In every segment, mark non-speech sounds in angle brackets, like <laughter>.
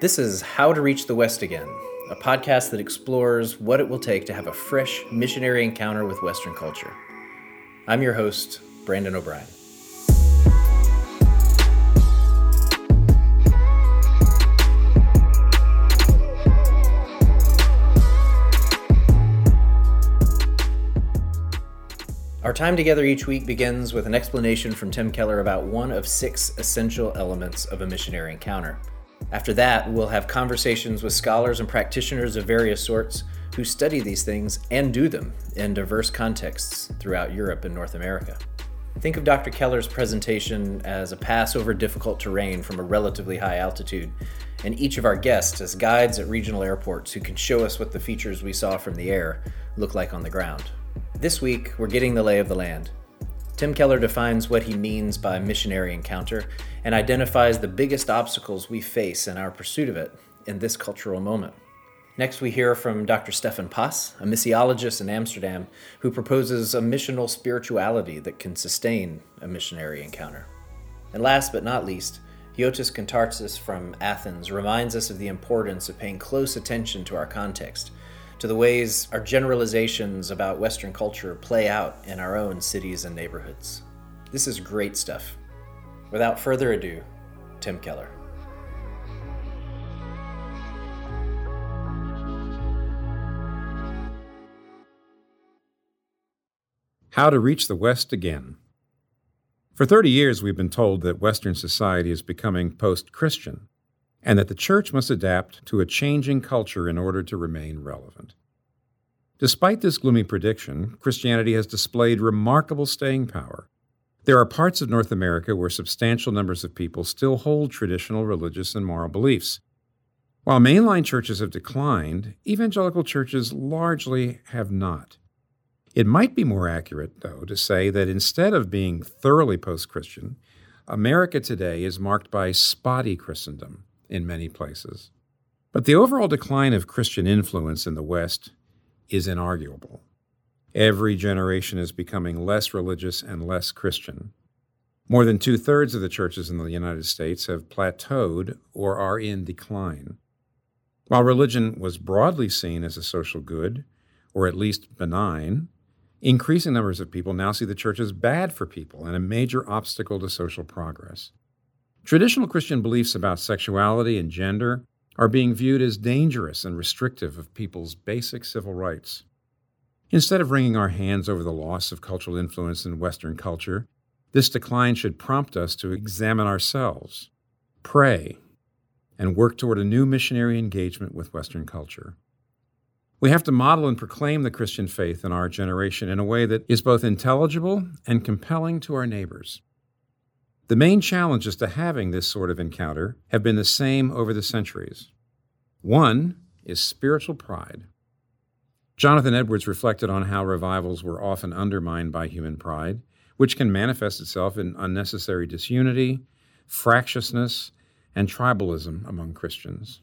This is How to Reach the West Again, a podcast that explores what it will take to have a fresh missionary encounter with Western culture. I'm your host, Brandon O'Brien. Our time together each week begins with an explanation from Tim Keller about one of six essential elements of a missionary encounter. After that, we'll have conversations with scholars and practitioners of various sorts who study these things and do them in diverse contexts throughout Europe and North America. Think of Dr. Keller's presentation as a pass over difficult terrain from a relatively high altitude, and each of our guests as guides at regional airports who can show us what the features we saw from the air look like on the ground. This week, we're getting the lay of the land. Tim Keller defines what he means by missionary encounter and identifies the biggest obstacles we face in our pursuit of it in this cultural moment. Next, we hear from Dr. Stefan Paas, a missiologist in Amsterdam, who proposes a missional spirituality that can sustain a missionary encounter. And last but not least, Iotis Kantartsis from Athens reminds us of the importance of paying close attention to our context to the ways our generalizations about Western culture play out in our own cities and neighborhoods. This is great stuff. Without further ado, Tim Keller. How to Reach the West Again. For 30 years, we've been told that Western society is becoming post Christian and that the church must adapt to a changing culture in order to remain relevant. Despite this gloomy prediction, Christianity has displayed remarkable staying power. There are parts of North America where substantial numbers of people still hold traditional religious and moral beliefs. While mainline churches have declined, evangelical churches largely have not. It might be more accurate, though, to say that instead of being thoroughly post Christian, America today is marked by spotty Christendom in many places. But the overall decline of Christian influence in the West is inarguable. Every generation is becoming less religious and less Christian. More than two thirds of the churches in the United States have plateaued or are in decline. While religion was broadly seen as a social good, or at least benign, increasing numbers of people now see the church as bad for people and a major obstacle to social progress. Traditional Christian beliefs about sexuality and gender are being viewed as dangerous and restrictive of people's basic civil rights. Instead of wringing our hands over the loss of cultural influence in Western culture, this decline should prompt us to examine ourselves, pray, and work toward a new missionary engagement with Western culture. We have to model and proclaim the Christian faith in our generation in a way that is both intelligible and compelling to our neighbors. The main challenges to having this sort of encounter have been the same over the centuries. One is spiritual pride. Jonathan Edwards reflected on how revivals were often undermined by human pride, which can manifest itself in unnecessary disunity, fractiousness, and tribalism among Christians.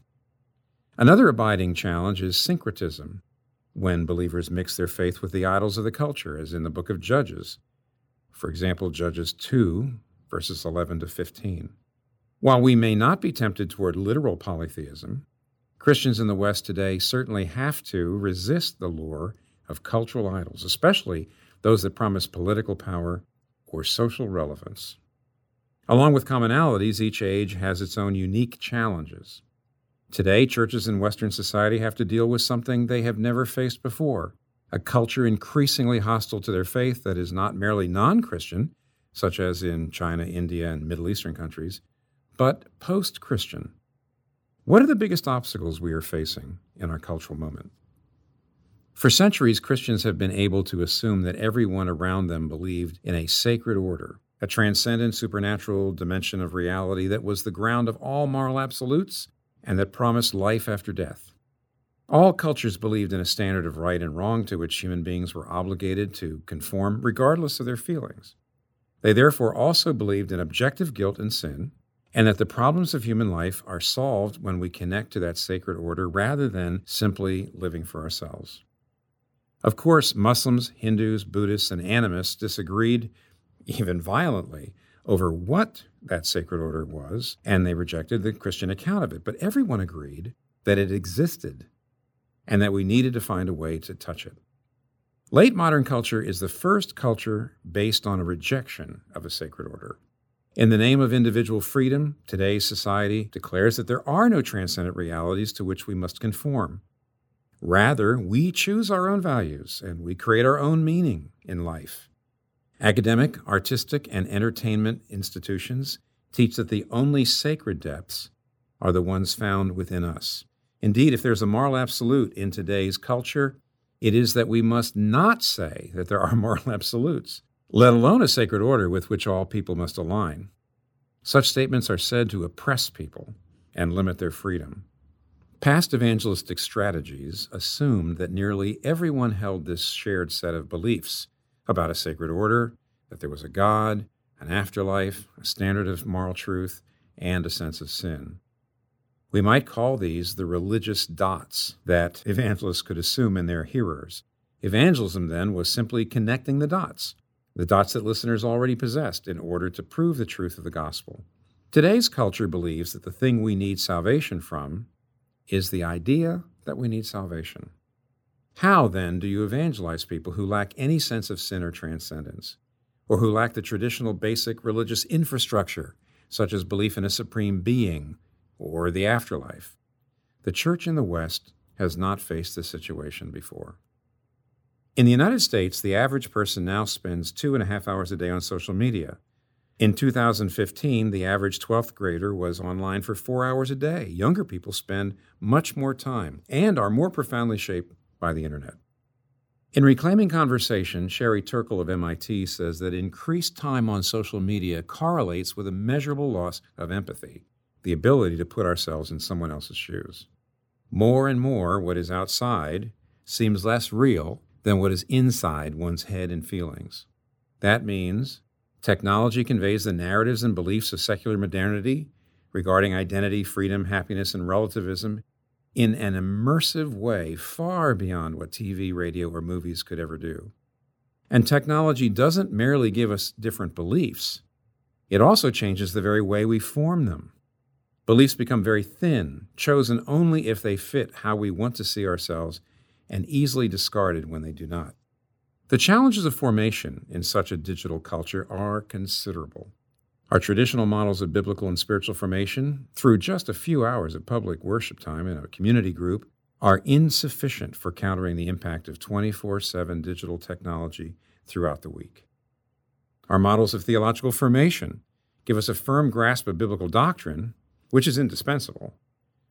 Another abiding challenge is syncretism, when believers mix their faith with the idols of the culture, as in the book of Judges. For example, Judges 2, verses 11 to 15. While we may not be tempted toward literal polytheism, Christians in the West today certainly have to resist the lure of cultural idols, especially those that promise political power or social relevance. Along with commonalities, each age has its own unique challenges. Today, churches in Western society have to deal with something they have never faced before a culture increasingly hostile to their faith that is not merely non Christian, such as in China, India, and Middle Eastern countries, but post Christian. What are the biggest obstacles we are facing in our cultural moment? For centuries, Christians have been able to assume that everyone around them believed in a sacred order, a transcendent supernatural dimension of reality that was the ground of all moral absolutes and that promised life after death. All cultures believed in a standard of right and wrong to which human beings were obligated to conform regardless of their feelings. They therefore also believed in objective guilt and sin, and that the problems of human life are solved when we connect to that sacred order rather than simply living for ourselves. Of course, Muslims, Hindus, Buddhists, and animists disagreed, even violently, over what that sacred order was, and they rejected the Christian account of it. But everyone agreed that it existed and that we needed to find a way to touch it. Late modern culture is the first culture based on a rejection of a sacred order. In the name of individual freedom, today's society declares that there are no transcendent realities to which we must conform. Rather, we choose our own values and we create our own meaning in life. Academic, artistic, and entertainment institutions teach that the only sacred depths are the ones found within us. Indeed, if there's a moral absolute in today's culture, it is that we must not say that there are <laughs> moral absolutes, let alone a sacred order with which all people must align. Such statements are said to oppress people and limit their freedom. Past evangelistic strategies assumed that nearly everyone held this shared set of beliefs about a sacred order, that there was a God, an afterlife, a standard of moral truth, and a sense of sin. We might call these the religious dots that evangelists could assume in their hearers. Evangelism, then, was simply connecting the dots, the dots that listeners already possessed, in order to prove the truth of the gospel. Today's culture believes that the thing we need salvation from is the idea that we need salvation. How, then, do you evangelize people who lack any sense of sin or transcendence, or who lack the traditional basic religious infrastructure, such as belief in a supreme being or the afterlife. The church in the West has not faced this situation before. In the United States, the average person now spends two and a half hours a day on social media. In 2015, the average 12th grader was online for four hours a day. Younger people spend much more time and are more profoundly shaped by the internet. In Reclaiming Conversation, Sherry Turkle of MIT says that increased time on social media correlates with a measurable loss of empathy the ability to put ourselves in someone else's shoes. More and more, what is outside seems less real than what is inside one's head and feelings. That means technology conveys the narratives and beliefs of secular modernity regarding identity, freedom, happiness, and relativism in an immersive way far beyond what TV, radio, or movies could ever do. And technology doesn't merely give us different beliefs, it also changes the very way we form them. Beliefs become very thin, chosen only if they fit how we want to see ourselves, and easily discarded when they do not. The challenges of formation in such a digital culture are considerable. Our traditional models of biblical and spiritual formation, through just a few hours of public worship time in a community group, are insufficient for countering the impact of 24 7 digital technology throughout the week. Our models of theological formation give us a firm grasp of biblical doctrine, which is indispensable,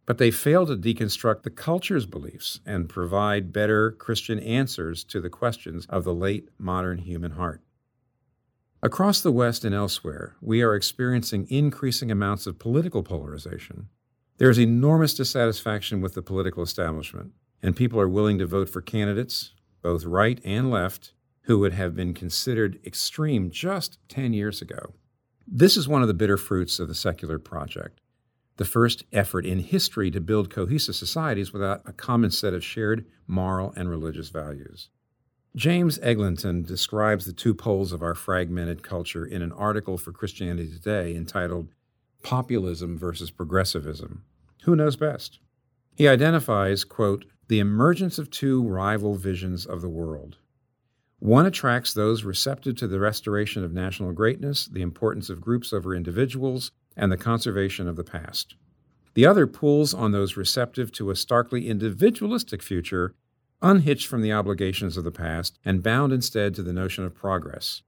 but they fail to deconstruct the culture's beliefs and provide better Christian answers to the questions of the late modern human heart. Across the West and elsewhere, we are experiencing increasing amounts of political polarization. There is enormous dissatisfaction with the political establishment, and people are willing to vote for candidates, both right and left, who would have been considered extreme just 10 years ago. This is one of the bitter fruits of the secular project the first effort in history to build cohesive societies without a common set of shared moral and religious values. James Eglinton describes the two poles of our fragmented culture in an article for Christianity Today entitled Populism versus Progressivism. Who knows best? He identifies, quote, the emergence of two rival visions of the world. One attracts those receptive to the restoration of national greatness, the importance of groups over individuals, and the conservation of the past. The other pulls on those receptive to a starkly individualistic future, unhitched from the obligations of the past and bound instead to the notion of progress.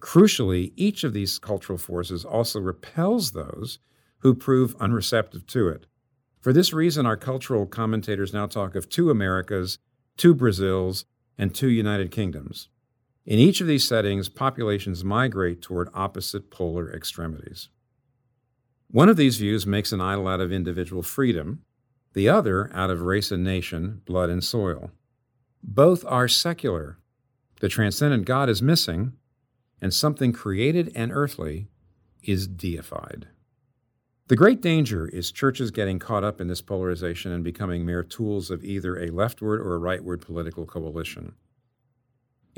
Crucially, each of these cultural forces also repels those who prove unreceptive to it. For this reason, our cultural commentators now talk of two Americas, two Brazils, and two United Kingdoms. In each of these settings, populations migrate toward opposite polar extremities. One of these views makes an idol out of individual freedom, the other out of race and nation, blood and soil. Both are secular. The transcendent God is missing, and something created and earthly is deified. The great danger is churches getting caught up in this polarization and becoming mere tools of either a leftward or a rightward political coalition.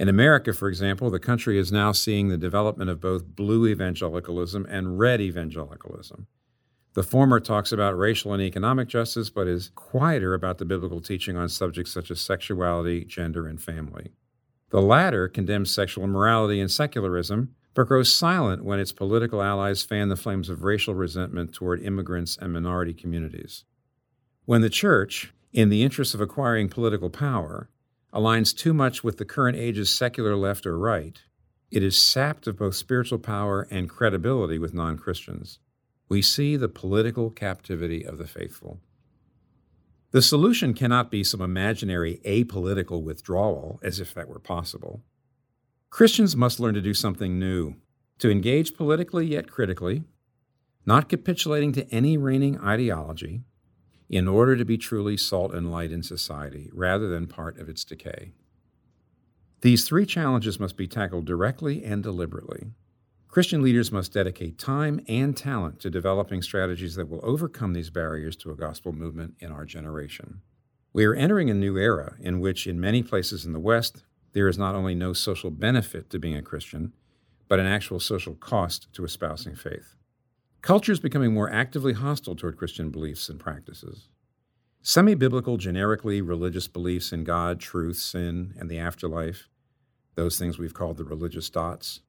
In America, for example, the country is now seeing the development of both blue evangelicalism and red evangelicalism. The former talks about racial and economic justice, but is quieter about the biblical teaching on subjects such as sexuality, gender, and family. The latter condemns sexual immorality and secularism, but grows silent when its political allies fan the flames of racial resentment toward immigrants and minority communities. When the church, in the interest of acquiring political power, aligns too much with the current age's secular left or right, it is sapped of both spiritual power and credibility with non Christians. We see the political captivity of the faithful. The solution cannot be some imaginary apolitical withdrawal, as if that were possible. Christians must learn to do something new, to engage politically yet critically, not capitulating to any reigning ideology, in order to be truly salt and light in society rather than part of its decay. These three challenges must be tackled directly and deliberately. Christian leaders must dedicate time and talent to developing strategies that will overcome these barriers to a gospel movement in our generation. We are entering a new era in which, in many places in the West, there is not only no social benefit to being a Christian, but an actual social cost to espousing faith. Culture is becoming more actively hostile toward Christian beliefs and practices. Semi biblical, generically religious beliefs in God, truth, sin, and the afterlife, those things we've called the religious dots,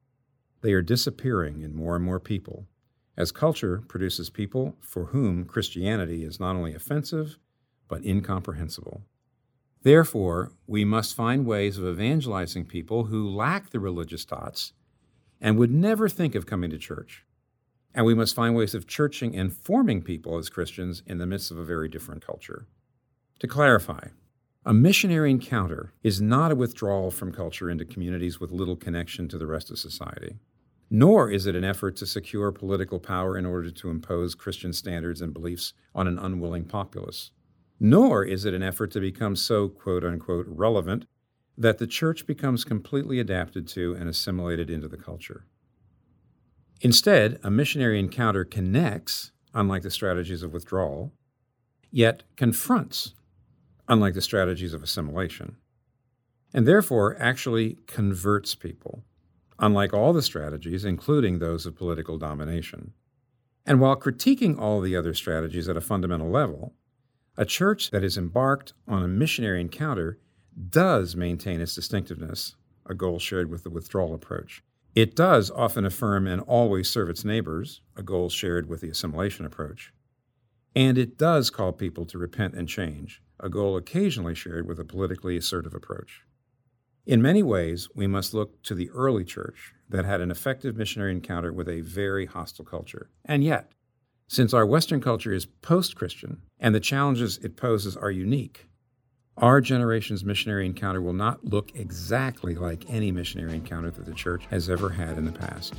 they are disappearing in more and more people as culture produces people for whom Christianity is not only offensive, but incomprehensible. Therefore, we must find ways of evangelizing people who lack the religious dots and would never think of coming to church. And we must find ways of churching and forming people as Christians in the midst of a very different culture. To clarify, a missionary encounter is not a withdrawal from culture into communities with little connection to the rest of society. Nor is it an effort to secure political power in order to impose Christian standards and beliefs on an unwilling populace. Nor is it an effort to become so, quote unquote, relevant that the church becomes completely adapted to and assimilated into the culture. Instead, a missionary encounter connects, unlike the strategies of withdrawal, yet confronts, unlike the strategies of assimilation, and therefore actually converts people, unlike all the strategies, including those of political domination. And while critiquing all the other strategies at a fundamental level, a church that is embarked on a missionary encounter does maintain its distinctiveness, a goal shared with the withdrawal approach, it does often affirm and always serve its neighbors, a goal shared with the assimilation approach. And it does call people to repent and change, a goal occasionally shared with a politically assertive approach. In many ways, we must look to the early church that had an effective missionary encounter with a very hostile culture. And yet, since our Western culture is post Christian and the challenges it poses are unique, our generation's missionary encounter will not look exactly like any missionary encounter that the church has ever had in the past.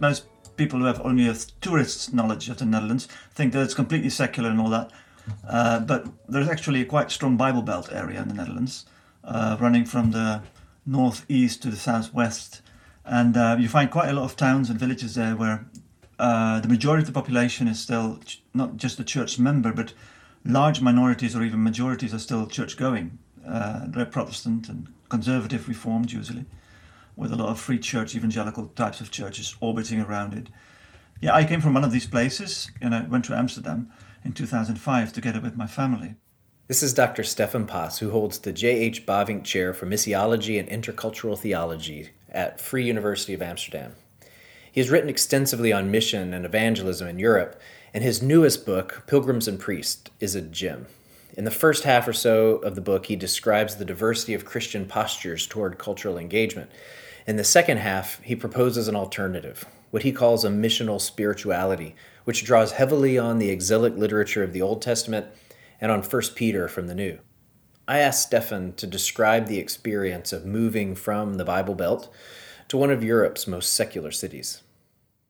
Most people who have only a tourist's knowledge of the Netherlands think that it's completely secular and all that. Uh, but there's actually a quite strong Bible Belt area in the Netherlands, uh, running from the northeast to the southwest. And uh, you find quite a lot of towns and villages there where uh, the majority of the population is still ch- not just a church member, but large minorities or even majorities are still church going. Uh, they're Protestant and conservative reformed usually, with a lot of free church evangelical types of churches orbiting around it. Yeah, I came from one of these places and I went to Amsterdam in 2005 together with my family. This is Dr. Stefan Paas, who holds the J.H. Bavinck Chair for Missiology and Intercultural Theology at Free University of Amsterdam. He has written extensively on mission and evangelism in Europe, and his newest book, Pilgrims and Priests, is a gem. In the first half or so of the book, he describes the diversity of Christian postures toward cultural engagement. In the second half, he proposes an alternative, what he calls a missional spirituality, which draws heavily on the exilic literature of the Old Testament and on 1 Peter from the New. I asked Stefan to describe the experience of moving from the Bible Belt to one of Europe's most secular cities.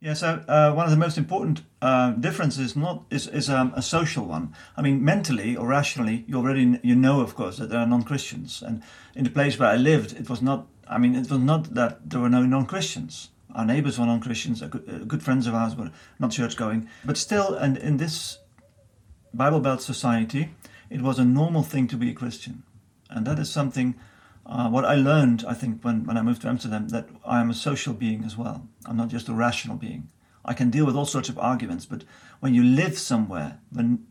Yeah, so uh, one of the most important uh, differences not is, is um, a social one. I mean, mentally or rationally, you already you know, of course, that there are non-Christians, and in the place where I lived, it was not. I mean, it was not that there were no non-Christians. Our neighbours were non-Christians. Uh, good, friends of ours were not church-going, but still, and in this Bible Belt society, it was a normal thing to be a Christian, and that is something uh, what I learned, I think, when, when I moved to Amsterdam, that I am a social being as well. I'm not just a rational being. I can deal with all sorts of arguments, but when you live somewhere, when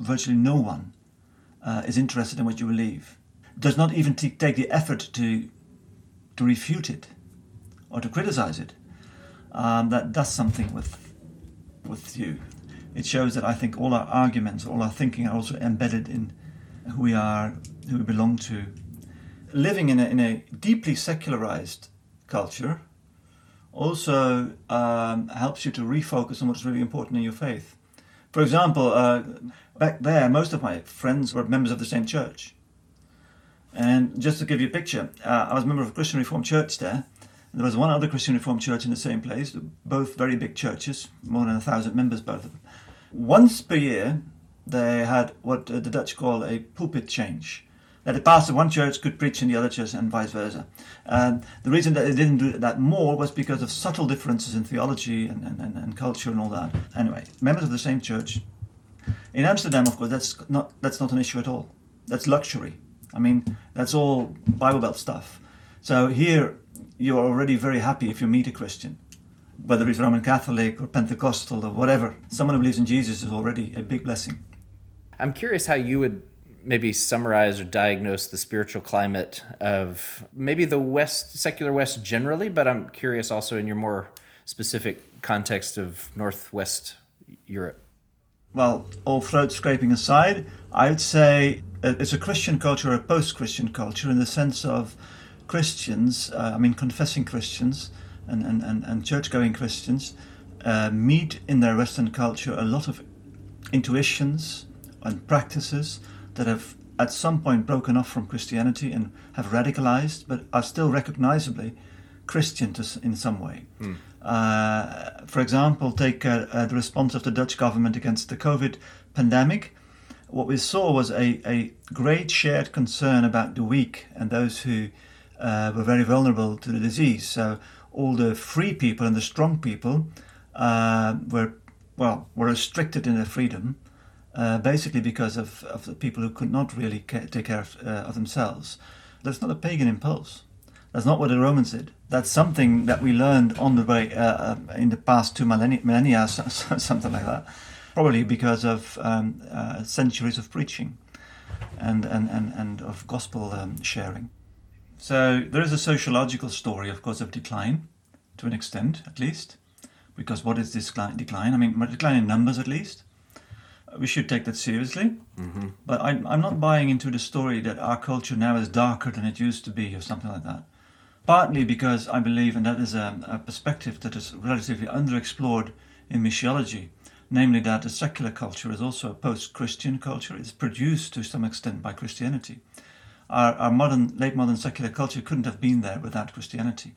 virtually no one uh, is interested in what you believe, does not even t- take the effort to to refute it or to criticize it, um, that does something with with you. It shows that I think all our arguments, all our thinking, are also embedded in who we are, who we belong to, living in a, in a deeply secularized culture also um, helps you to refocus on what's really important in your faith. For example, uh, back there, most of my friends were members of the same church. And just to give you a picture, uh, I was a member of a Christian Reformed church there. There was one other Christian Reformed church in the same place, both very big churches, more than a thousand members, both of them. Once per year, they had what the Dutch call a pulpit change that the pastor of one church could preach in the other church and vice versa. And the reason that they didn't do that more was because of subtle differences in theology and, and, and, culture and all that. Anyway, members of the same church. In Amsterdam, of course, that's not that's not an issue at all. That's luxury. I mean, that's all Bible Belt stuff. So here, you're already very happy if you meet a Christian, whether he's Roman Catholic or Pentecostal or whatever. Someone who believes in Jesus is already a big blessing. I'm curious how you would maybe summarize or diagnose the spiritual climate of maybe the West, secular West generally, but I'm curious also in your more specific context of Northwest Europe. Well, all throat scraping aside, I would say it's a Christian culture, a post Christian culture, in the sense of Christians, uh, I mean, confessing Christians and, and, and, and church going Christians, uh, meet in their Western culture a lot of intuitions and practices that have at some point broken off from Christianity and have radicalized, but are still recognizably Christian to, in some way. Mm. Uh, for example, take uh, uh, the response of the Dutch government against the COVID pandemic. What we saw was a, a great shared concern about the weak and those who uh, were very vulnerable to the disease. So all the free people and the strong people uh, were well were restricted in their freedom uh, basically because of, of the people who could not really take care of, uh, of themselves. That's not a pagan impulse. That's not what the Romans did. That's something that we learned on the way uh, uh in the past two millennia, millennia <laughs> something like that. Probably because of um, centuries of preaching and, and, and, and of gospel um, sharing. So there is a sociological story, of course, of decline, to an extent at least. Because what is this decline? I mean, decline in numbers at least we should take that seriously. Mm-hmm. But I'm, I'm not buying into the story that our culture now is darker than it used to be or something like that. Partly because I believe, and that is a, a perspective that is relatively underexplored in missiology, namely that the secular culture is also a post Christian culture. It's produced to some extent by Christianity. Our, our modern, late modern secular culture couldn't have been there without Christianity.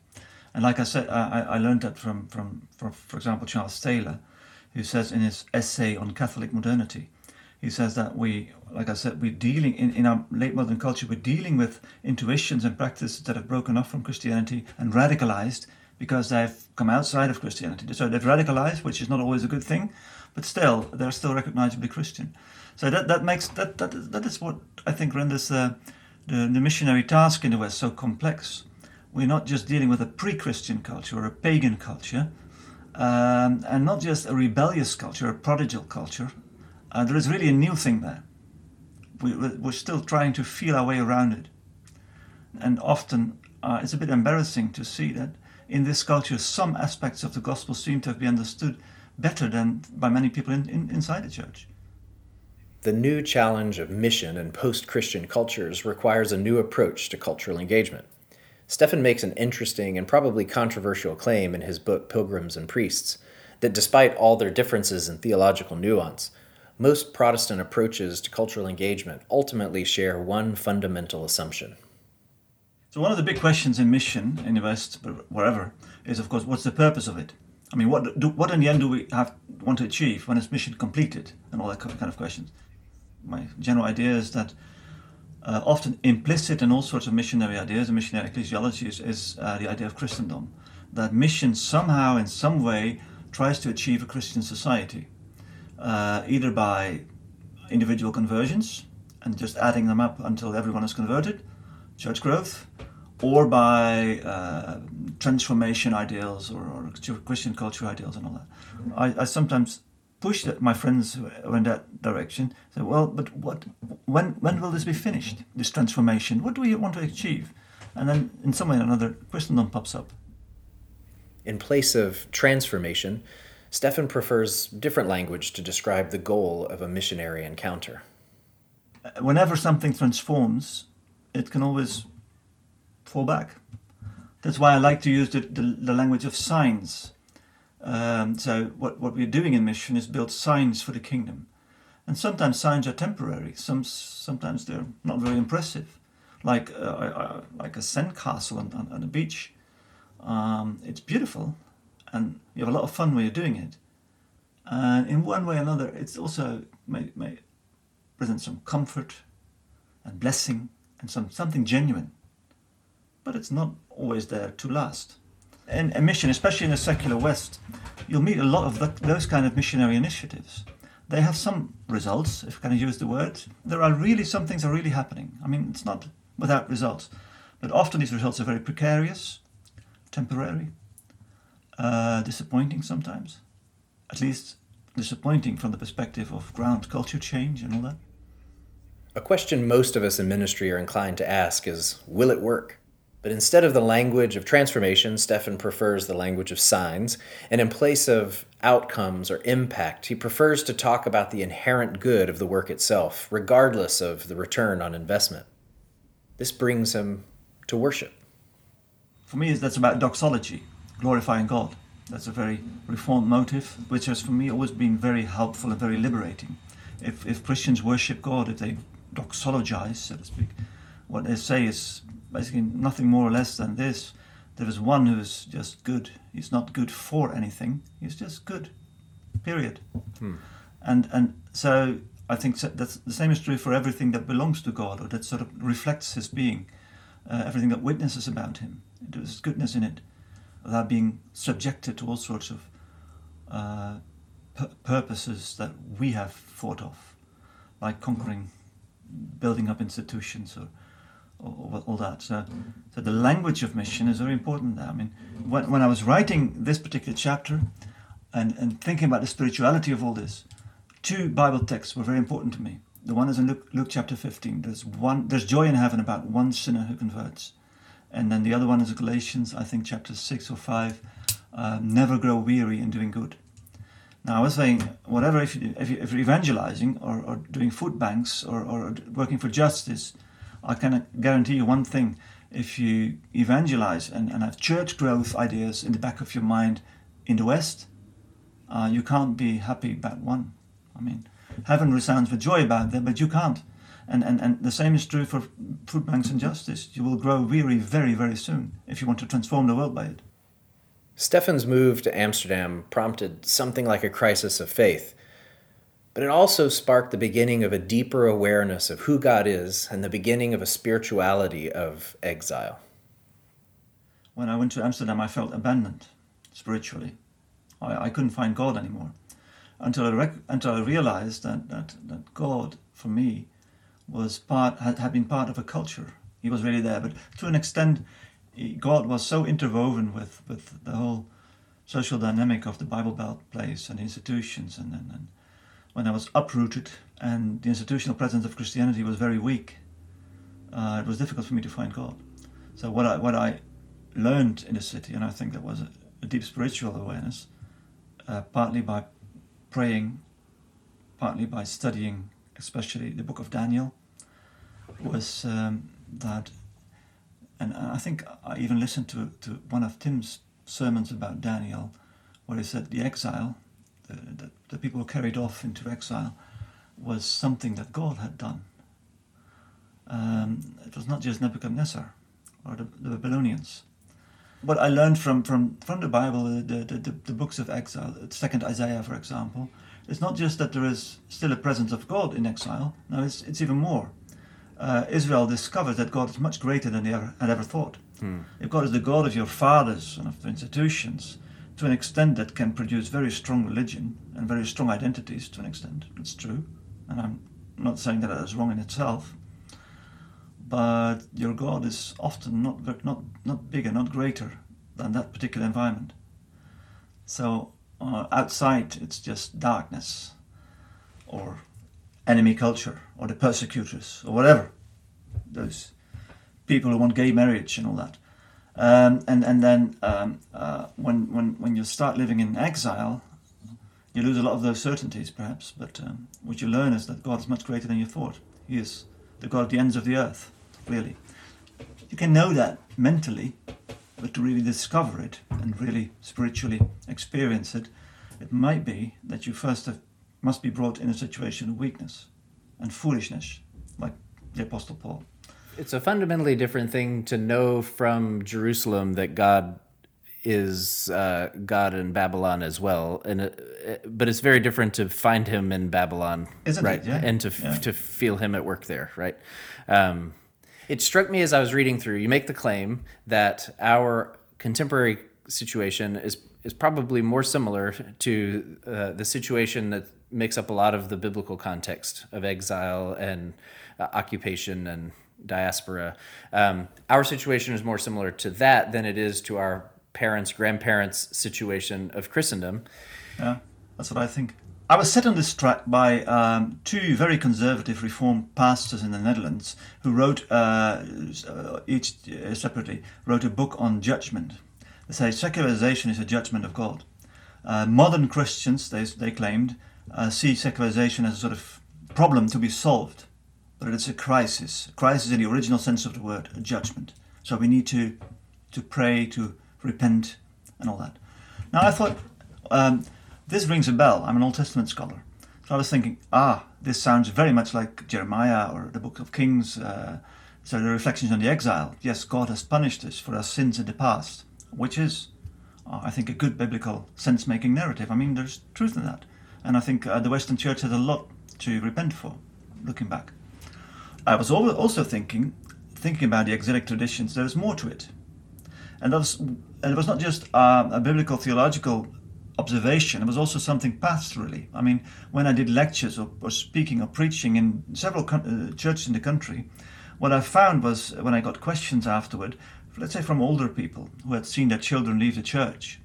And like I said, I, I learned that from, from, from, for example, Charles Taylor who says in his essay on Catholic modernity, he says that we, like I said, we're dealing in, in our late modern culture, we're dealing with intuitions and practices that have broken off from Christianity and radicalized because they've come outside of Christianity. So they've radicalized, which is not always a good thing, but still they're still recognizably Christian. So that, that makes that, that that is what I think renders the, the, the missionary task in the West so complex. We're not just dealing with a pre-Christian culture or a pagan culture um, and not just a rebellious culture, a prodigal culture. Uh, there is really a new thing there. We, we're still trying to feel our way around it. And often uh, it's a bit embarrassing to see that in this culture, some aspects of the gospel seem to have been understood better than by many people in, in, inside the church. The new challenge of mission and post Christian cultures requires a new approach to cultural engagement. Stefan makes an interesting and probably controversial claim in his book Pilgrims and Priests that despite all their differences in theological nuance, most Protestant approaches to cultural engagement ultimately share one fundamental assumption. So, one of the big questions in mission in the West, wherever, is of course, what's the purpose of it? I mean, what do, what in the end do we have want to achieve when it's mission completed and all that kind of questions? My general idea is that uh, often implicit in all sorts of missionary ideas and missionary ecclesiology is, is uh, the idea of Christendom. That mission somehow, in some way, tries to achieve a Christian society, uh, either by individual conversions and just adding them up until everyone is converted, church growth, or by uh, transformation ideals or, or, Christian culture ideals and all that. I, I sometimes push that my friends in that direction. Say, well, but what? When when will this be finished? This transformation. What do we want to achieve? And then, in some way or another, Christendom pops up. In place of transformation, Stefan prefers different language to describe the goal of a missionary encounter. Uh, whenever something transforms, it can always fall back. That's why I like to use the, the, the language of signs. Um, so what, what we're doing in mission is build signs for the kingdom. And sometimes signs are temporary. Some, sometimes they're not very impressive, like uh, like a sandcastle on, on, on the beach. Um, it's beautiful, and you have a lot of fun when you're doing it. And in one way or another, it's also may, may present some comfort and blessing and some something genuine but it's not always there to last. In a mission, especially in the secular West, you'll meet a lot of the, those kind of missionary initiatives. They have some results, if I can use the word. There are really some things are really happening. I mean, it's not without results, but often these results are very precarious, temporary, uh, disappointing sometimes. At least disappointing from the perspective of ground culture change and all that. A question most of us in ministry are inclined to ask is Will it work? But instead of the language of transformation, Stefan prefers the language of signs. And in place of outcomes or impact, he prefers to talk about the inherent good of the work itself, regardless of the return on investment. This brings him to worship. For me, that's about doxology, glorifying God. That's a very reformed motive, which has for me always been very helpful and very liberating. If, if Christians worship God, if they doxologize, so to speak, what they say is basically nothing more or less than this. There is one who is just good. He's not good for anything. He's just good. Period. Hmm. And and so I think that's the same is true for everything that belongs to God or that sort of reflects His being. Uh, everything that witnesses about Him. There's goodness in it, without being subjected to all sorts of uh, purposes that we have thought of, like conquering, building up institutions or all, all that. So, so the language of mission is very important there. I mean, when, when I was writing this particular chapter and, and thinking about the spirituality of all this, two Bible texts were very important to me. The one is in Luke, Luke chapter 15. There's one. There's joy in heaven about one sinner who converts, and then the other one is Galatians, I think chapter six or five. Uh, never grow weary in doing good. Now I was saying, whatever if, you, if, you, you're evangelizing or, or doing food banks or, or working for justice, I can guarantee you one thing if you evangelize and, and have church growth ideas in the back of your mind in the West, uh, you can't be happy about one. I mean, heaven resounds with joy about that, but you can't. And, and, and the same is true for food banks and justice. You will grow weary very, very soon if you want to transform the world by it. Stefan's move to Amsterdam prompted something like a crisis of faith but it also sparked the beginning of a deeper awareness of who God is and the beginning of a spirituality of exile. When I went to Amsterdam, I felt abandoned spiritually. I, I couldn't find God anymore until I, rec- until I realized that, that, that God, for me, was part had, had been part of a culture. He was really there, but to an extent, God was so interwoven with, with the whole social dynamic of the Bible Belt place and institutions and, and, and when I was uprooted and the institutional presence of Christianity was very weak, uh, it was difficult for me to find God. So what I what I learned in the city, and I think that was a, a deep spiritual awareness, uh, partly by praying, partly by studying, especially the book of Daniel, was um, that, and I think I even listened to to one of Tim's sermons about Daniel, where he said the exile the, the, the people who carried off into exile was something that God had done. Um, it was not just Nebuchadnezzar or the, the Babylonians. what I learned from, from, from the Bible, the, the, the, the books of exile, Second Isaiah, for example, it's not just that there is still a presence of God in exile. No, it's, it's even more. Uh, Israel discovers that God is much greater than they ever, had ever thought. Hmm. If God is the God of your fathers and of institutions, to an extent that can produce very strong religion and very strong identities, to an extent, it's true. And I'm not saying that that is wrong in itself. But your God is often not, not, not bigger, not greater than that particular environment. So uh, outside, it's just darkness or enemy culture or the persecutors or whatever. Those people who want gay marriage and all that. Um, and and then um, uh, when when when you start living in exile, you lose a lot of those certainties, perhaps. But um, what you learn is that God is much greater than you thought. He is the God of the ends of the earth, really. You can know that mentally, but to really discover it and really spiritually experience it, it might be that you first have, must be brought in a situation of weakness and foolishness, like the Apostle Paul. It's a fundamentally different thing to know from Jerusalem that God is uh, God in Babylon as well, and it, but it's very different to find Him in Babylon, Isn't right? It? Yeah. And to yeah. to feel Him at work there, right? Um, it struck me as I was reading through. You make the claim that our contemporary situation is is probably more similar to uh, the situation that makes up a lot of the biblical context of exile and uh, occupation and diaspora. Um, our situation is more similar to that than it is to our parents, grandparents' situation of Christendom. Yeah, that's what I think. I was set on this track by um, two very conservative Reformed pastors in the Netherlands who wrote, uh, each uh, separately, wrote a book on judgment. They say secularization is a judgment of God. Uh, modern Christians, they, they claimed, uh, see secularization as a sort of problem to be solved, but it's a crisis. A crisis in the original sense of the word, a judgment. So we need to, to pray, to repent, and all that. Now I thought um, this rings a bell. I'm an Old Testament scholar. So I was thinking, ah, this sounds very much like Jeremiah or the book of Kings. Uh, so the reflections on the exile. Yes, God has punished us for our sins in the past, which is, uh, I think, a good biblical sense making narrative. I mean, there's truth in that. And I think uh, the Western Church has a lot to repent for, looking back. I was also thinking, thinking about the exilic traditions, there's more to it. And, was, and it was not just uh, a biblical theological observation. It was also something pastorally. I mean, when I did lectures or, or speaking or preaching in several uh, churches in the country, what I found was when I got questions afterward, let's say from older people who had seen their children leave the church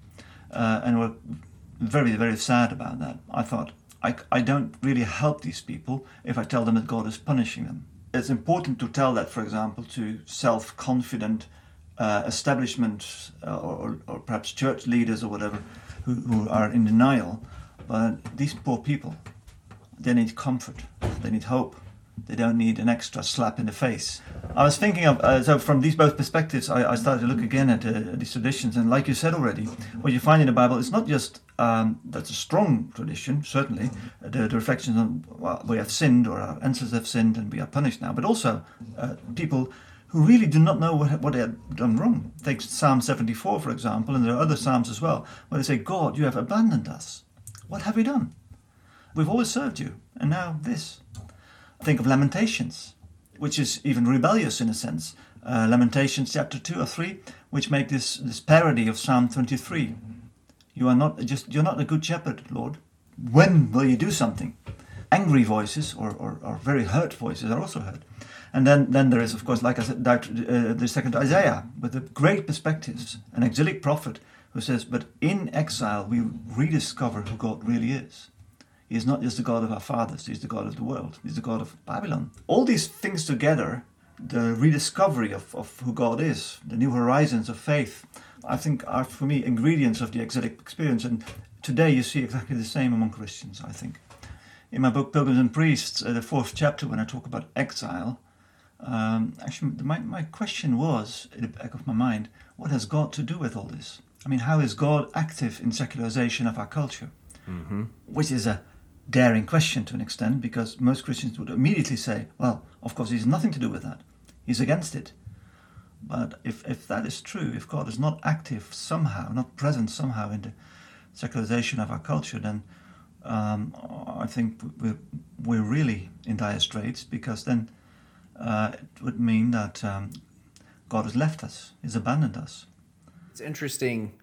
uh, and were very, very sad about that, I thought, I, I don't really help these people if I tell them that God is punishing them. It's important to tell that, for example, to self confident uh, establishment uh, or, or perhaps church leaders or whatever who, who are in denial. But these poor people, they need comfort, they need hope. They don't need an extra slap in the face. I was thinking of, uh, so from these both perspectives, I, I started to look again at uh, these traditions. And like you said already, what you find in the Bible is not just um, that's a strong tradition, certainly, the, the reflections on well, we have sinned or our ancestors have sinned and we are punished now, but also uh, people who really do not know what, what they have done wrong. Take Psalm 74, for example, and there are other Psalms as well, where they say, God, you have abandoned us. What have we done? We've always served you, and now this. Think of Lamentations, which is even rebellious in a sense. Uh, Lamentations chapter 2 or 3, which make this, this parody of Psalm 23. You are not just you're not a good shepherd, Lord. When will you do something? Angry voices or, or, or very hurt voices are also heard. And then, then there is, of course, like I said, uh, the second Isaiah with the great perspectives, an exilic prophet who says, But in exile we rediscover who God really is. He is not just the God of our fathers, He's the God of the world, He's the God of Babylon. All these things together, the rediscovery of, of who God is, the new horizons of faith, I think are for me ingredients of the exilic experience. And today you see exactly the same among Christians, I think. In my book Pilgrims and Priests, uh, the fourth chapter, when I talk about exile, um, actually, my, my question was, in the back of my mind, what has God to do with all this? I mean, how is God active in secularization of our culture? Mm-hmm. Which is a daring question to an extent, because most Christians would immediately say, well, of course, He's nothing to do with that. He's against it. But if, if that is true, if God is not active somehow, not present somehow in the secularization of our culture, then um, I think we're, we're really in dire straits because then uh, it would mean that um, God has left us, He's abandoned us. It's interesting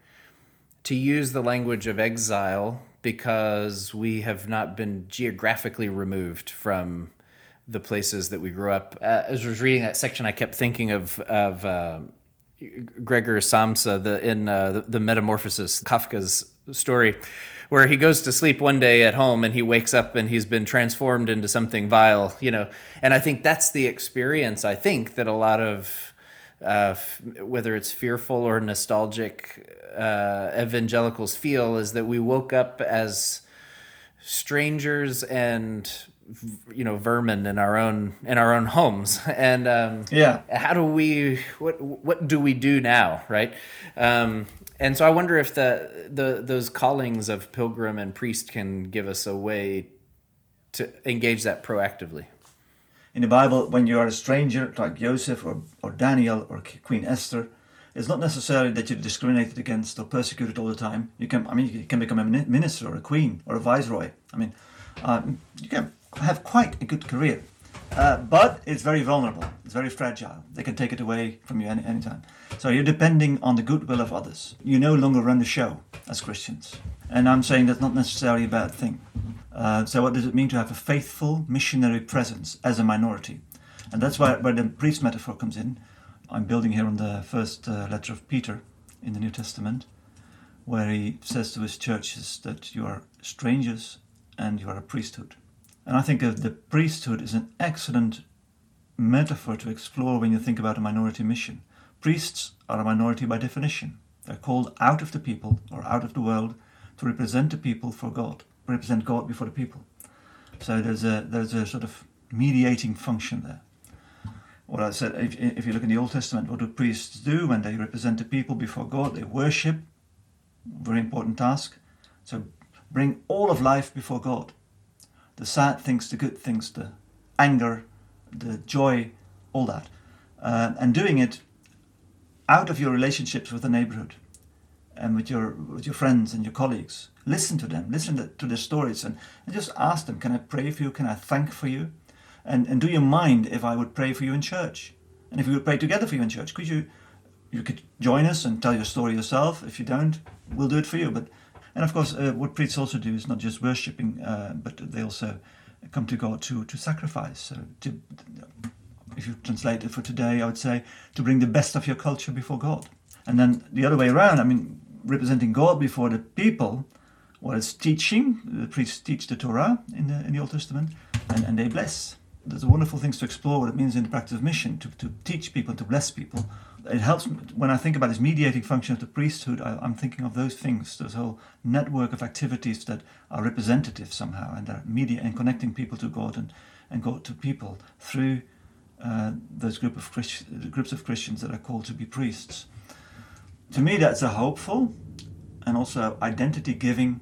to use the language of exile because we have not been geographically removed from the places that we grew up. Uh, as I was reading that section, I kept thinking of of uh, Gregor Samsa the, in uh, the, the Metamorphosis, Kafka's story, where he goes to sleep one day at home and he wakes up and he's been transformed into something vile, you know. And I think that's the experience. I think that a lot of uh, whether it's fearful or nostalgic uh, evangelicals feel is that we woke up as strangers and you know vermin in our own in our own homes. <laughs> And um, yeah. how do we what what do we do now right? Um, and so i wonder if the the those callings of pilgrim and priest can give us a way to engage that proactively. In the bible when you are a stranger like joseph or, or daniel or queen esther it's not necessarily that you're discriminated against or persecuted all the time. You can i mean you can become a minister or a queen or a viceroy. I mean um, you can have quite a good career. Uh, but it's very vulnerable. It's very fragile. They can take it away from you any anytime. So you're depending on the goodwill of others. You no longer run the show as Christians. And I'm saying that's not necessarily a bad thing. Uh, so what does it mean to have a faithful missionary presence as a minority? And that's why where the priest metaphor comes in. I'm building here on the first uh, letter of Peter in the New Testament, where he says to his churches that you are strangers and you are a priesthood. And I think the priesthood is an excellent metaphor to explore when you think about a minority mission. Priests are a minority by definition. They're called out of the people or out of the world to represent the people for God, represent God before the people. So there's a there's a sort of mediating function there. What I said, if, if you look in the Old Testament, what do priests do when they represent the people before God? They worship, very important task. So bring all of life before God the sad things, the good things, the anger, the joy, all that. Uh, and doing it out of your relationships with the neighborhood and with your with your friends and your colleagues. Listen to them, listen to, their stories, and, and just ask them, "Can I pray for you? Can I thank for you? And and do you mind if I would pray for you in church? And if we would pray together for you in church, could you you could join us and tell your story yourself? If you don't, we'll do it for you. But and of course, uh, what priests also do is not just worshipping, uh, but they also come to God to, to sacrifice. So to, if you translate it for today, I would say to bring the best of your culture before God. And then the other way around, I mean, representing God before the people, well, it's teaching. The priests teach the Torah in the, in the Old Testament, and, and they bless. There's wonderful things to explore what it means in the practice of mission, to, to teach people, to bless people, it helps when I think about this mediating function of the priesthood. I, am thinking of those things, those whole network of activities that are representative somehow, and are media and connecting people to God and, and God to people through uh, those group of Christ, groups of Christians that are called to be priests. To me, that's a hopeful and also identity-giving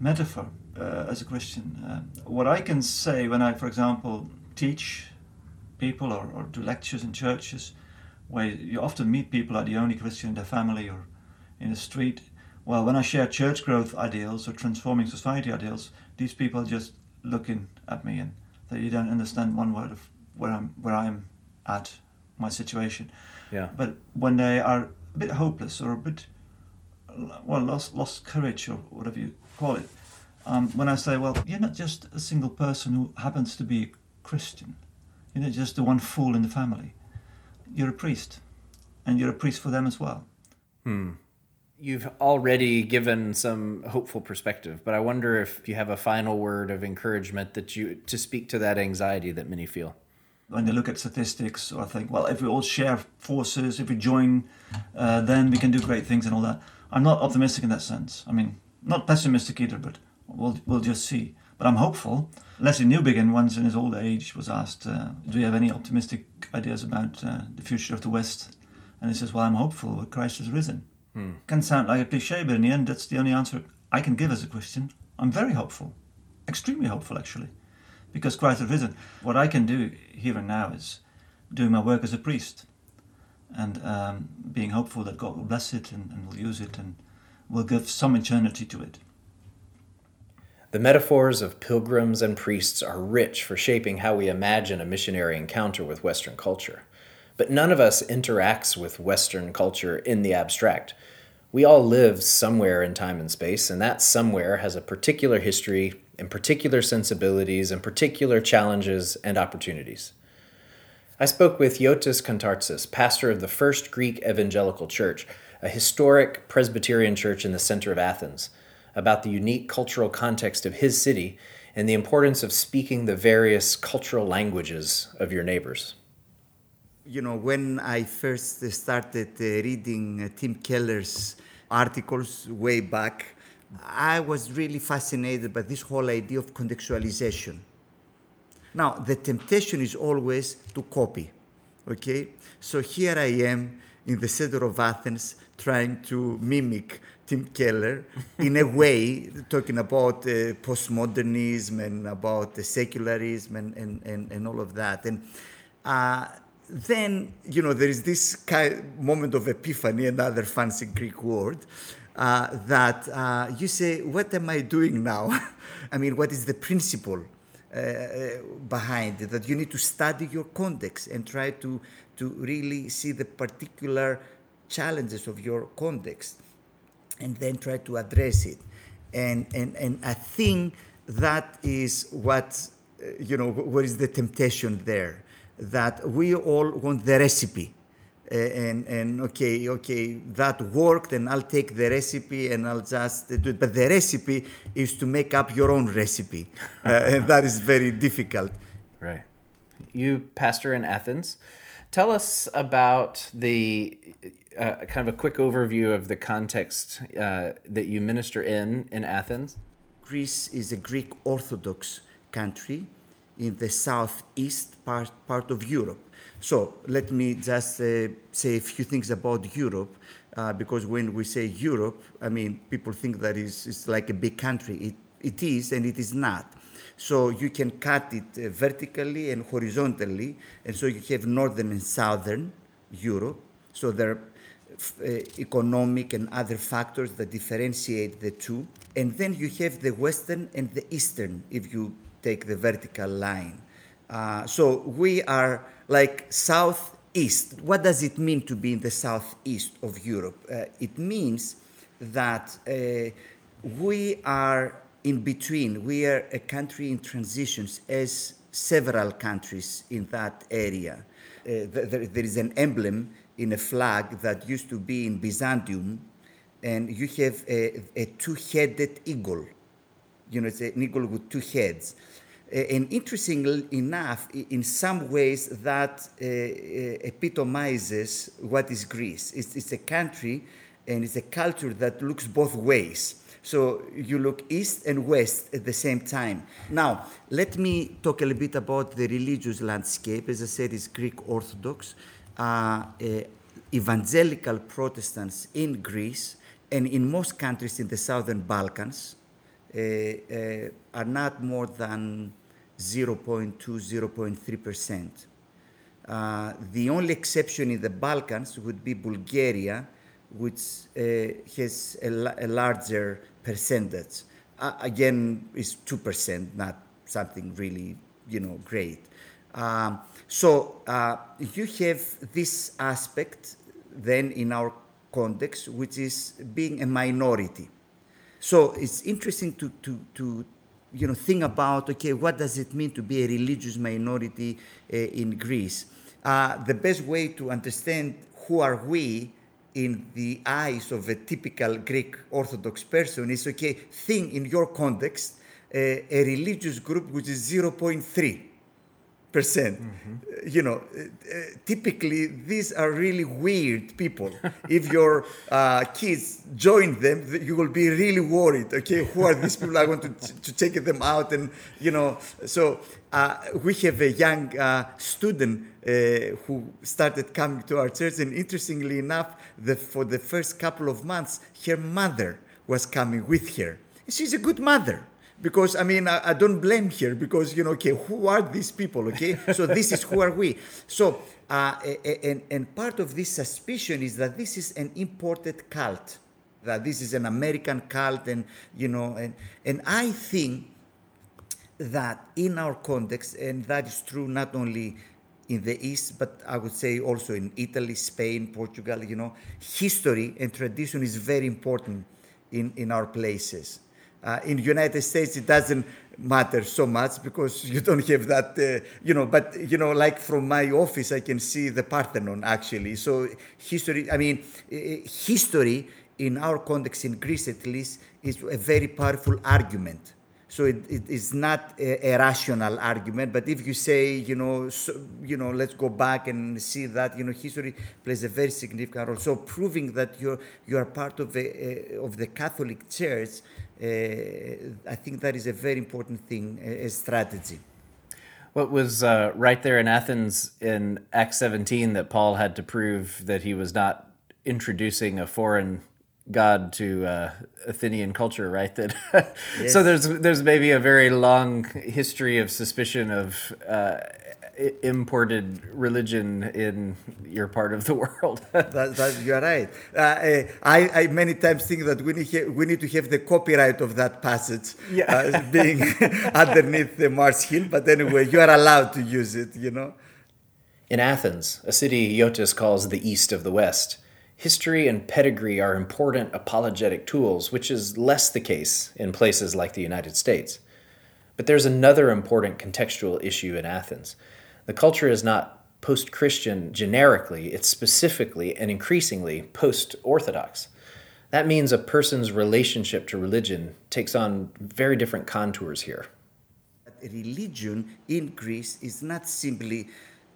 metaphor uh, as a Christian. Uh, what I can say when I, for example, teach people or, or do lectures in churches where you often meet people are the only Christian in their family or in the street. Well, when I share church growth ideals or transforming society ideals, these people are just looking at me and that you don't understand one word of where I'm where I'm at my situation. Yeah. But when they are a bit hopeless or a bit well lost lost courage or whatever you call it, um, when I say, well, you're not just a single person who happens to be a Christian. You're not just the one fool in the family you're a priest, and you're a priest for them as well. Hmm. You've already given some hopeful perspective, but I wonder if you have a final word of encouragement that you to speak to that anxiety that many feel. When they look at statistics, or think, well, if we all share forces, if we join, uh, then we can do great things and all that. I'm not optimistic in that sense. I mean, not pessimistic either, but we'll we'll just see. But I'm hopeful. Lesslie Newbigin, once in his old age was asked, uh, "Do you have any optimistic ideas about uh, the future of the West?" And he says, "Well, I'm hopeful. That Christ has risen." Hmm. Can sound like a cliche, but in the end, that's the only answer I can give as a Christian. I'm very hopeful, extremely hopeful, actually, because Christ has risen. What I can do here and now is doing my work as a priest, and um, being hopeful that God will bless it and, and will use it and will give some eternity to it. The metaphors of pilgrims and priests are rich for shaping how we imagine a missionary encounter with Western culture. But none of us interacts with Western culture in the abstract. We all live somewhere in time and space, and that somewhere has a particular history and particular sensibilities and particular challenges and opportunities. I spoke with Yiotis Kantartzis, pastor of the First Greek Evangelical Church, a historic Presbyterian church in the center of Athens, about the unique cultural context of his city and the importance of speaking the various cultural languages of your neighbors. You know, when I first started uh, reading uh, Tim Keller's articles way back, I was really fascinated by this whole idea of contextualization. Now, the temptation is always to copy, okay? So here I am in the center of Athens trying to mimic Tim Keller in a way, talking about uh, postmodernism and about the secularism and, and, and, and all of that. And uh, then, you know, there is this kind of moment of epiphany, another fancy Greek word, uh, that uh, you say, What am I doing now? <laughs> I mean, what is the principle uh, uh, behind it? That you need to study your context and try to, to really see the particular challenges of your context and then try to address it. And, and, and I think that is what, uh, you know, what is the temptation there? That we all want the recipe. And, and okay, okay, that worked, and I'll take the recipe and I'll just do it. But the recipe is to make up your own recipe, <laughs> uh, and that is very difficult. Right. You pastor in Athens. Tell us about the uh, kind of a quick overview of the context uh, that you minister in in Athens. Greece is a Greek Orthodox country in the southeast part, part of Europe. So let me just uh, say a few things about Europe, uh, because when we say Europe, I mean, people think that it's, it's like a big country. It, it is, and it is not. So you can cut it uh, vertically and horizontally, and so you have northern and southern Europe. So there are economic and other factors that differentiate the two. And then you have the western and the eastern, if you take the vertical line. Uh, so we are like southeast. What does it mean to be in the southeast of Europe? Uh, it means that uh, we are in between. We are a country in transitions, as several countries in that area. Uh, there, there is an emblem in a flag that used to be in Byzantium, and you have a, a two-headed eagle. You know, it's an eagle with two heads. And interestingly enough, in some ways, that uh, uh, epitomizes what is Greece. It's, it's a country and it's a culture that looks both ways. So you look east and west at the same time. Now, let me talk a little bit about the religious landscape. As I said, it's Greek Orthodox, uh, evangelical Protestants in Greece and in most countries in the southern Balkans uh, uh are not more than 0.2, 0.3 percent. Uh, the only exception in the Balkans would be Bulgaria, which uh, has a, a, larger percentage. Uh, again, is 2%, not something really, you know, great. Um, so uh, you have this aspect then in our context, which is being a minority. So it's interesting to, to, to you know, think about, okay, what does it mean to be a religious minority uh, in Greece? Uh, the best way to understand who are we in the eyes of a typical Greek Orthodox person is okay, think in your context uh, a religious group which is 0.3 percent. Mm-hmm. You know, uh, typically these are really weird people. if your uh, kids join them, you will be really worried. Okay, who are these people? I want to, to take them out, and you know. So uh, we have a young uh, student uh, who started coming to our church, and interestingly enough, the, for the first couple of months, her mother was coming with her. She's a good mother because I mean I, I, don't blame here because you know okay who are these people okay so <laughs> this is who are we so uh, and and part of this suspicion is that this is an imported cult that this is an American cult and you know and and I think that in our context and that is true not only in the East, but I would say also in Italy, Spain, Portugal, you know, history and tradition is very important in, in our places. Uh, in United States, it doesn't matter so much because you don't have that, uh, you know, but, you know, like from my office, I can see the Parthenon actually. So history, I mean, history in our context, in Greece at least, is a very powerful argument so it, it is not a, a, rational argument. But if you say, you know, so, you know, let's go back and see that, you know, history plays a very significant role. So proving that you're you are part of the uh, of the Catholic Church, I think that is a very important thing, a, a strategy. What was uh, right there in Athens in Acts 17 that Paul had to prove that he was not introducing a foreign god to uh, Athenian culture, right? That <laughs> yes. so there's there's maybe a very long history of suspicion of uh, imported religion in your part of the <laughs> world. that, that, you're right. Uh, I, I many times think that we need we need to have the copyright of that passage yeah. uh, being <laughs> underneath the Mars Hill, but anyway, you are allowed to use it. You know. In Athens, a city Yiotis calls the east of the West history and pedigree are important apologetic tools, which is less the case in places like the United States. But there's another important contextual issue in Athens. The culture is not post Christian generically, it's specifically and increasingly post Orthodox. That means a person's relationship to religion takes on very different contours here. Religion in Greece is not simply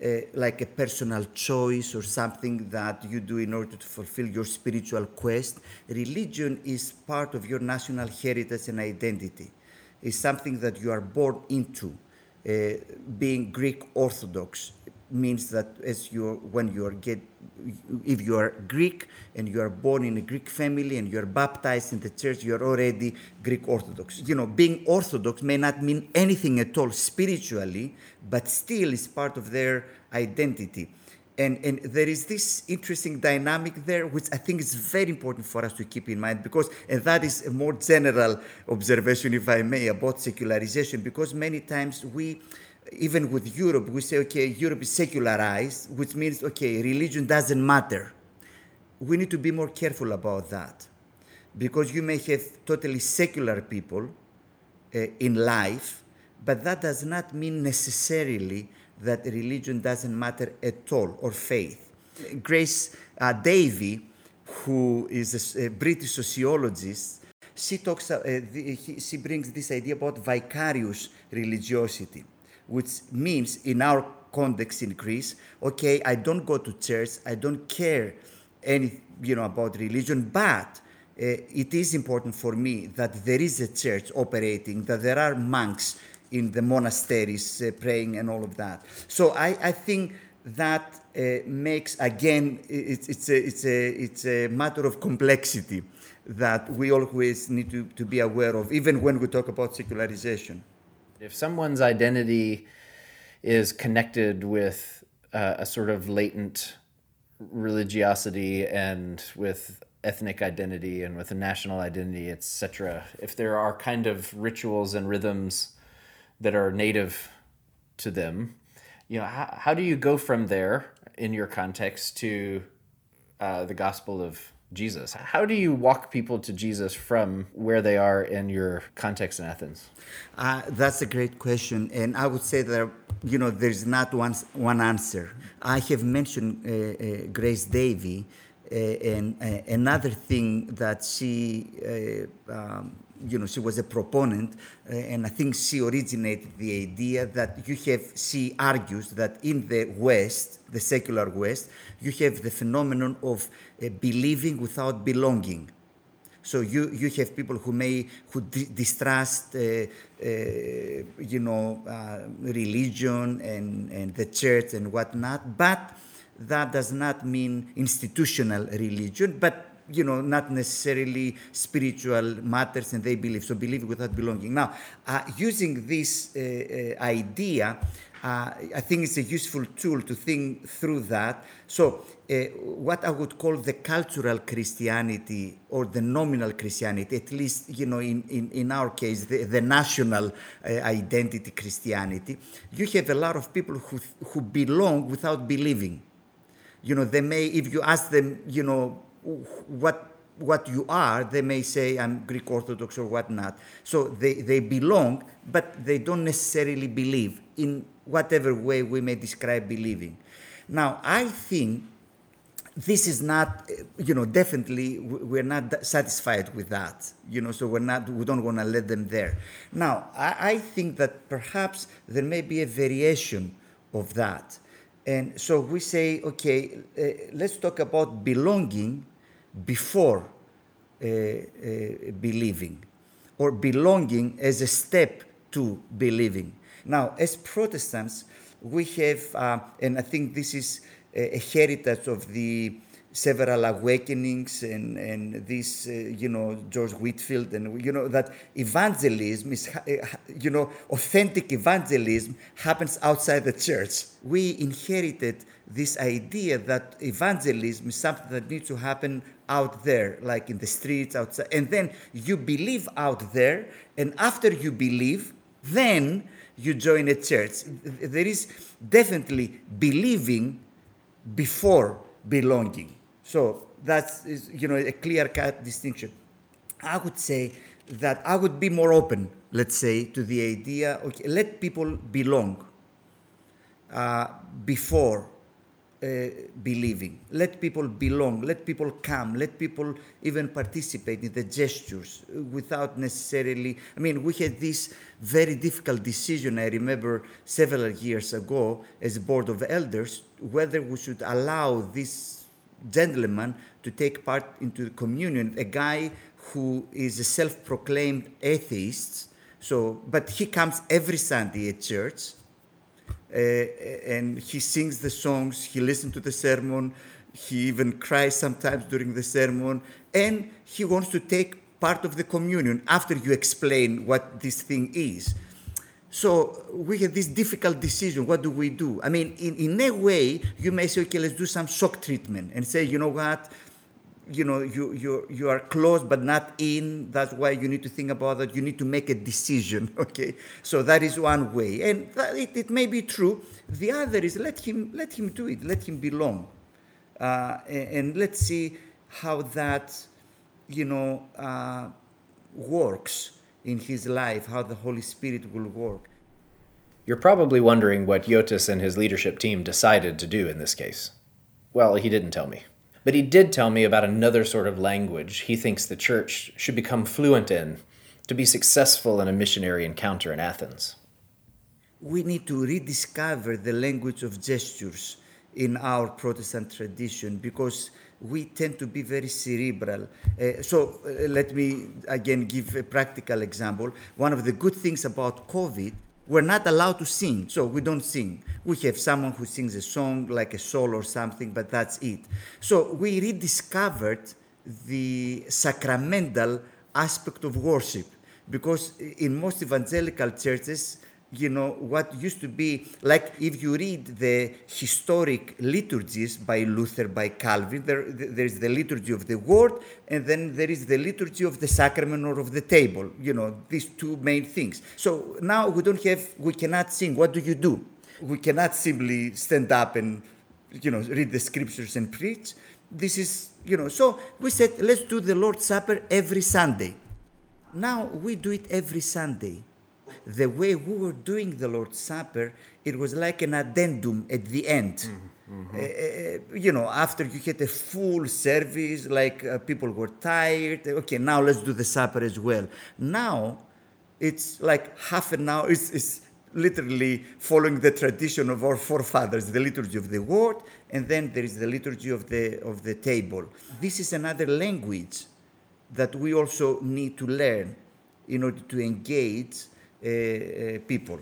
uh, like a personal choice or something that you do in order to fulfill your spiritual quest. Religion is part of your national heritage and identity. It's something that you are born into. Uh, being Greek Orthodox means that as you when you are get if you are Greek and you are born in a Greek family and you are baptized in the church, you are already Greek Orthodox. You know, being Orthodox may not mean anything at all spiritually, but still is part of their identity. And, and there is this interesting dynamic there, which I think is very important for us to keep in mind, because, and that is a more general observation, if I may, about secularization, because many times we, even with Europe, we say, okay, Europe is secularized, which means, okay, religion doesn't matter. We need to be more careful about that because you may have totally secular people uh, in life, but that does not mean necessarily that religion doesn't matter at all or faith. Grace uh, Davie, who is a, a British sociologist, she talks, uh, the, he, she brings this idea about vicarious religiosity which means in our context in Greece, okay, I don't go to church, I don't care any, you know, about religion, but uh, it is important for me that there is a church operating, that there are monks in the monasteries uh, praying and all of that. So I, I think that uh, makes again it's, it's, a, it's, a, it's a matter of complexity that we always need to, to be aware of, even when we talk about secularization. If someone's identity is connected with uh, a sort of latent religiosity and with ethnic identity and with a national identity, etc., if there are kind of rituals and rhythms that are native to them, you know, how, how do you go from there in your context to uh, the gospel of Jesus. How do you walk people to Jesus from where they are in your context in Athens? Uh, that's a great question, and I would say that you know there's not one one answer. I have mentioned uh, uh, Grace Davie uh, and uh, another thing that she. Um, you know, she was a proponent, uh, and I think she originated the idea that you have, she argues that in the West, the secular West, you have the phenomenon of uh, believing without belonging. So you, you have people who may who distrust, uh, uh, you know, uh, religion and, and the church and whatnot, but that does not mean institutional religion, but you know, not necessarily spiritual matters, and they believe. So believe without belonging. Now, uh, using this uh, uh, idea, uh, I think it's a useful tool to think through that. So, uh, what I would call the cultural Christianity or the nominal Christianity, at least you know, in, in, in our case, the, the national uh, identity Christianity, you have a lot of people who, who belong without believing. You know, they may, if you ask them, you know, what what you are, they may say I'm Greek Orthodox or whatnot. So they, they belong, but they don't necessarily believe in whatever way we may describe believing. Now, I think this is not, you know, definitely we're not satisfied with that, you know, so we're not, we don't want to let them there. Now, I, I think that perhaps there may be a variation of that. And so we say, okay, uh, let's talk about belonging before uh, uh, believing or belonging as a step to believing. Now, as Protestants, we have, uh, and I think this is a, a, heritage of the several awakenings and, and this, uh, you know, George Whitefield, and, you know, that evangelism is, uh, you know, authentic evangelism happens outside the church. We inherited this idea that evangelism is something that needs to happen out there, like in the streets outside. And then you believe out there, and after you believe, then you join a church. There is definitely believing before belonging. So that's you know a clear cut distinction. I would say that I would be more open, let's say, to the idea. Okay, let people belong uh, before uh, believing. Let people belong. Let people come. Let people even participate in the gestures without necessarily. I mean, we had this very difficult decision, I remember several years ago, as a board of elders, whether we should allow this gentleman to take part into the communion, a guy who is a self proclaimed atheist. So, but he comes every Sunday at church uh, and he sings the songs, he listens to the sermon, he even cries sometimes during the sermon, and he wants to take part of the communion after you explain what this thing is. So we have this difficult decision. What do we do? I mean, in, in a way, you may say, okay, let's do some shock treatment and say, you know what? you know you you you are close but not in. That's why you need to think about that. You need to make a decision <laughs> okay? So that is one way. And it, it may be true. The other is let him let him do it. Let him belong. Uh, and, and, let's see how that you know uh, works in his life how the holy spirit will work. You're probably wondering what Yiotis and his leadership team decided to do in this case. Well he didn't tell me. But he did tell me about another sort of language he thinks the church should become fluent in to be successful in a missionary encounter in Athens. We need to rediscover the language of gestures in our Protestant tradition because we tend to be very cerebral. Uh, so uh, let me again give a practical example. One of the good things about COVID we're not allowed to sing, so we don't sing. We have someone who sings a song like a soul or something, but that's it. So we rediscovered the sacramental aspect of worship because in most evangelical churches, you know, what used to be like if you read the historic liturgies by Luther, by Calvin, there, there's the liturgy of the word, and then there is the liturgy of the sacrament or of the table, you know, these two main things. So now we don't have, we cannot sing. What do you do? We cannot simply stand up and, you know, read the scriptures and preach. This is, you know, so we said, let's do the Lord's Supper every Sunday. Now we do it every Sunday the way we were doing the Lord's Supper, it was like an addendum at the end. Mm-hmm. Uh, you know, after you had a full service, like uh, people were tired. Okay, now let's do the supper as well. Now, it's like half an hour. It's, it's literally following the tradition of our forefathers, the liturgy of the word, and then there is the liturgy of the of the table. This is another language that we also need to learn in order to engage people.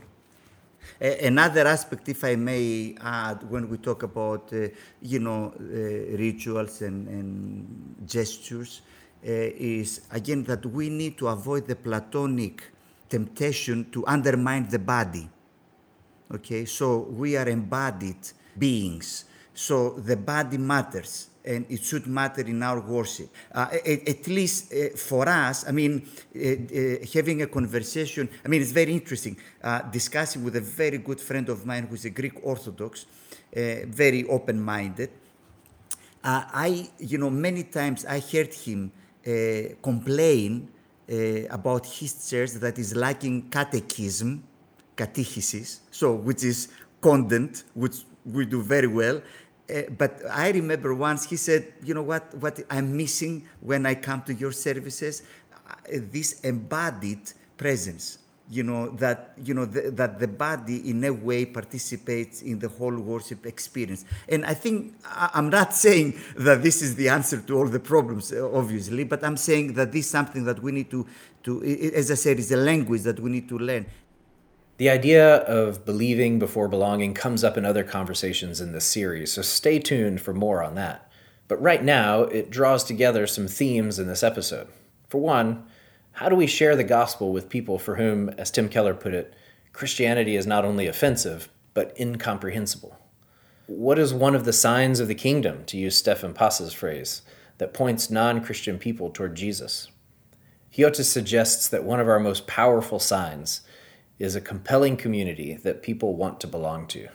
Another aspect, if I may add, when we talk about, uh, you know, uh, rituals and, and gestures, uh, is again that we need to avoid the Platonic temptation to undermine the body. Okay, so we are embodied beings. So the body matters and it should matter in our worship. Uh, at, at, least uh, for us, I mean, uh, uh having a conversation, I mean, it's very interesting. Uh, discussing with a very good friend of mine who's a Greek Orthodox, uh, very open minded. I, you know, many times I heard him complain about his church that is lacking catechism, catechesis, so which is content, which we do very well uh, but I remember once he said, you know what, what I'm missing when I come to your services, uh, this embodied presence. You know that you know the, that the body in a way participates in the whole worship experience, and I think I'm not <laughs> saying that this is the answer to all the problems, uh, obviously, but I'm saying that this is something that we need to to, as I said, is a language that we need to learn. The idea of believing before belonging comes up in other conversations in this series, so stay tuned for more on that. But right now, it draws together some themes in this episode. For one, how do we share the gospel with people for whom, as Tim Keller put it, Christianity is not only offensive, but incomprehensible? What is one of the signs of the kingdom, to use Stefan Paas's phrase, that points non Christian people toward Jesus? Yiotis suggests that one of our most powerful signs is a compelling community that people want to belong to.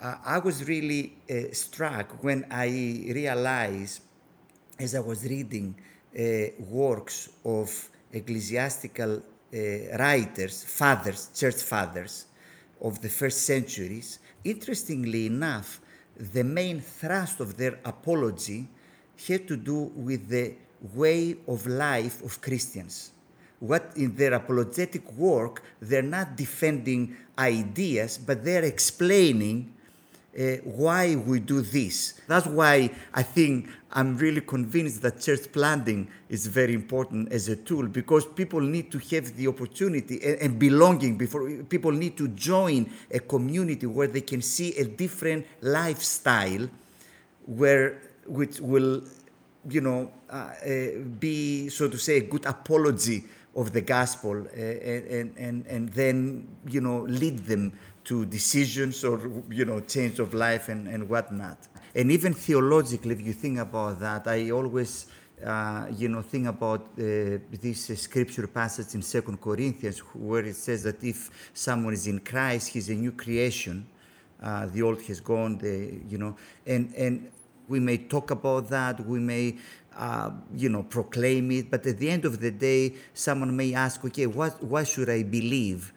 I was really uh, struck when I realized, as I was reading uh, works of ecclesiastical uh, writers, fathers, church fathers of the first centuries, interestingly enough, the main thrust of their apology had to do with the way of life of Christians what in their apologetic work, they're not defending ideas, but they're explaining uh, why we do this. That's why I think I'm really convinced that church planting is very important as a tool because people need to have the opportunity and, and belonging before people need to join a community where they can see a different lifestyle where which will you know uh, uh, be so to say a good apology of the gospel uh, and, and, and then, you know, lead them to decisions or, you know, change of life and, and whatnot. And even theologically, if you think about that, I always, uh, you know, think about uh, this uh, scripture passage in Second Corinthians where it says that if someone is in Christ, he's a new creation. Uh, the old has gone, the, you know, and, and we may talk about that. We may uh, you know, proclaim it. But at the end of the day, someone may ask, okay, what, what should I believe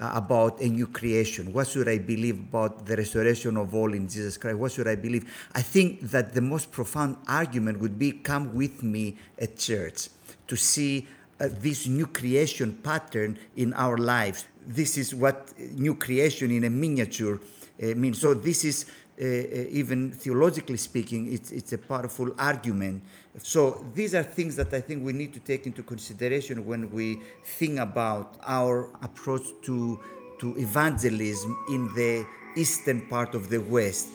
uh, about a new creation? What should I believe about the restoration of all in Jesus Christ? What should I believe? I think that the most profound argument would be come with me at church to see uh, this new creation pattern in our lives. This is what new creation in a miniature uh, means. So this is Uh, uh, even theologically speaking, it's, it's a powerful argument. So these are things that I think we need to take into consideration when we think about our approach to, to evangelism in the eastern part of the West.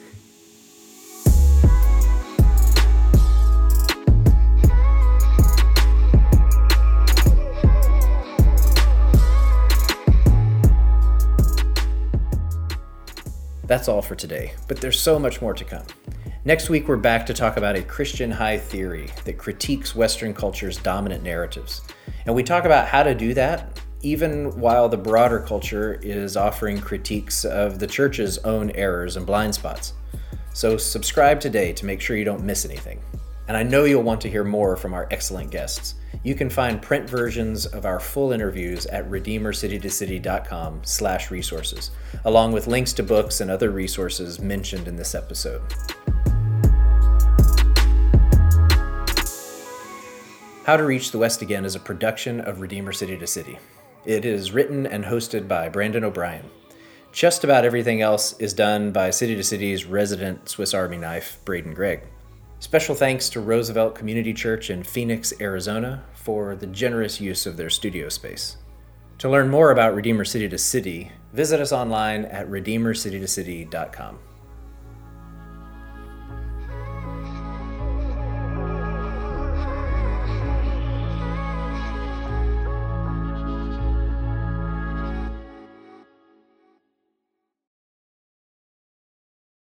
That's all for today, but there's so much more to come. Next week, we're back to talk about a Christian high theory that critiques Western culture's dominant narratives. And we talk about how to do that, even while the broader culture is offering critiques of the church's own errors and blind spots. So, subscribe today to make sure you don't miss anything. And I know you'll want to hear more from our excellent guests. You can find print versions of our full interviews at redeemercitytocity.com slash resources, along with links to books and other resources mentioned in this episode. How to Reach the West Again is a production of Redeemer City to City. It is written and hosted by Brandon O'Brien. Just about everything else is done by City to City's resident Swiss Army knife, Braden Gregg. Special thanks to Roosevelt Community Church in Phoenix, Arizona for the generous use of their studio space. To learn more about Redeemer City to City, Visit us online at redeemercitytocity.com.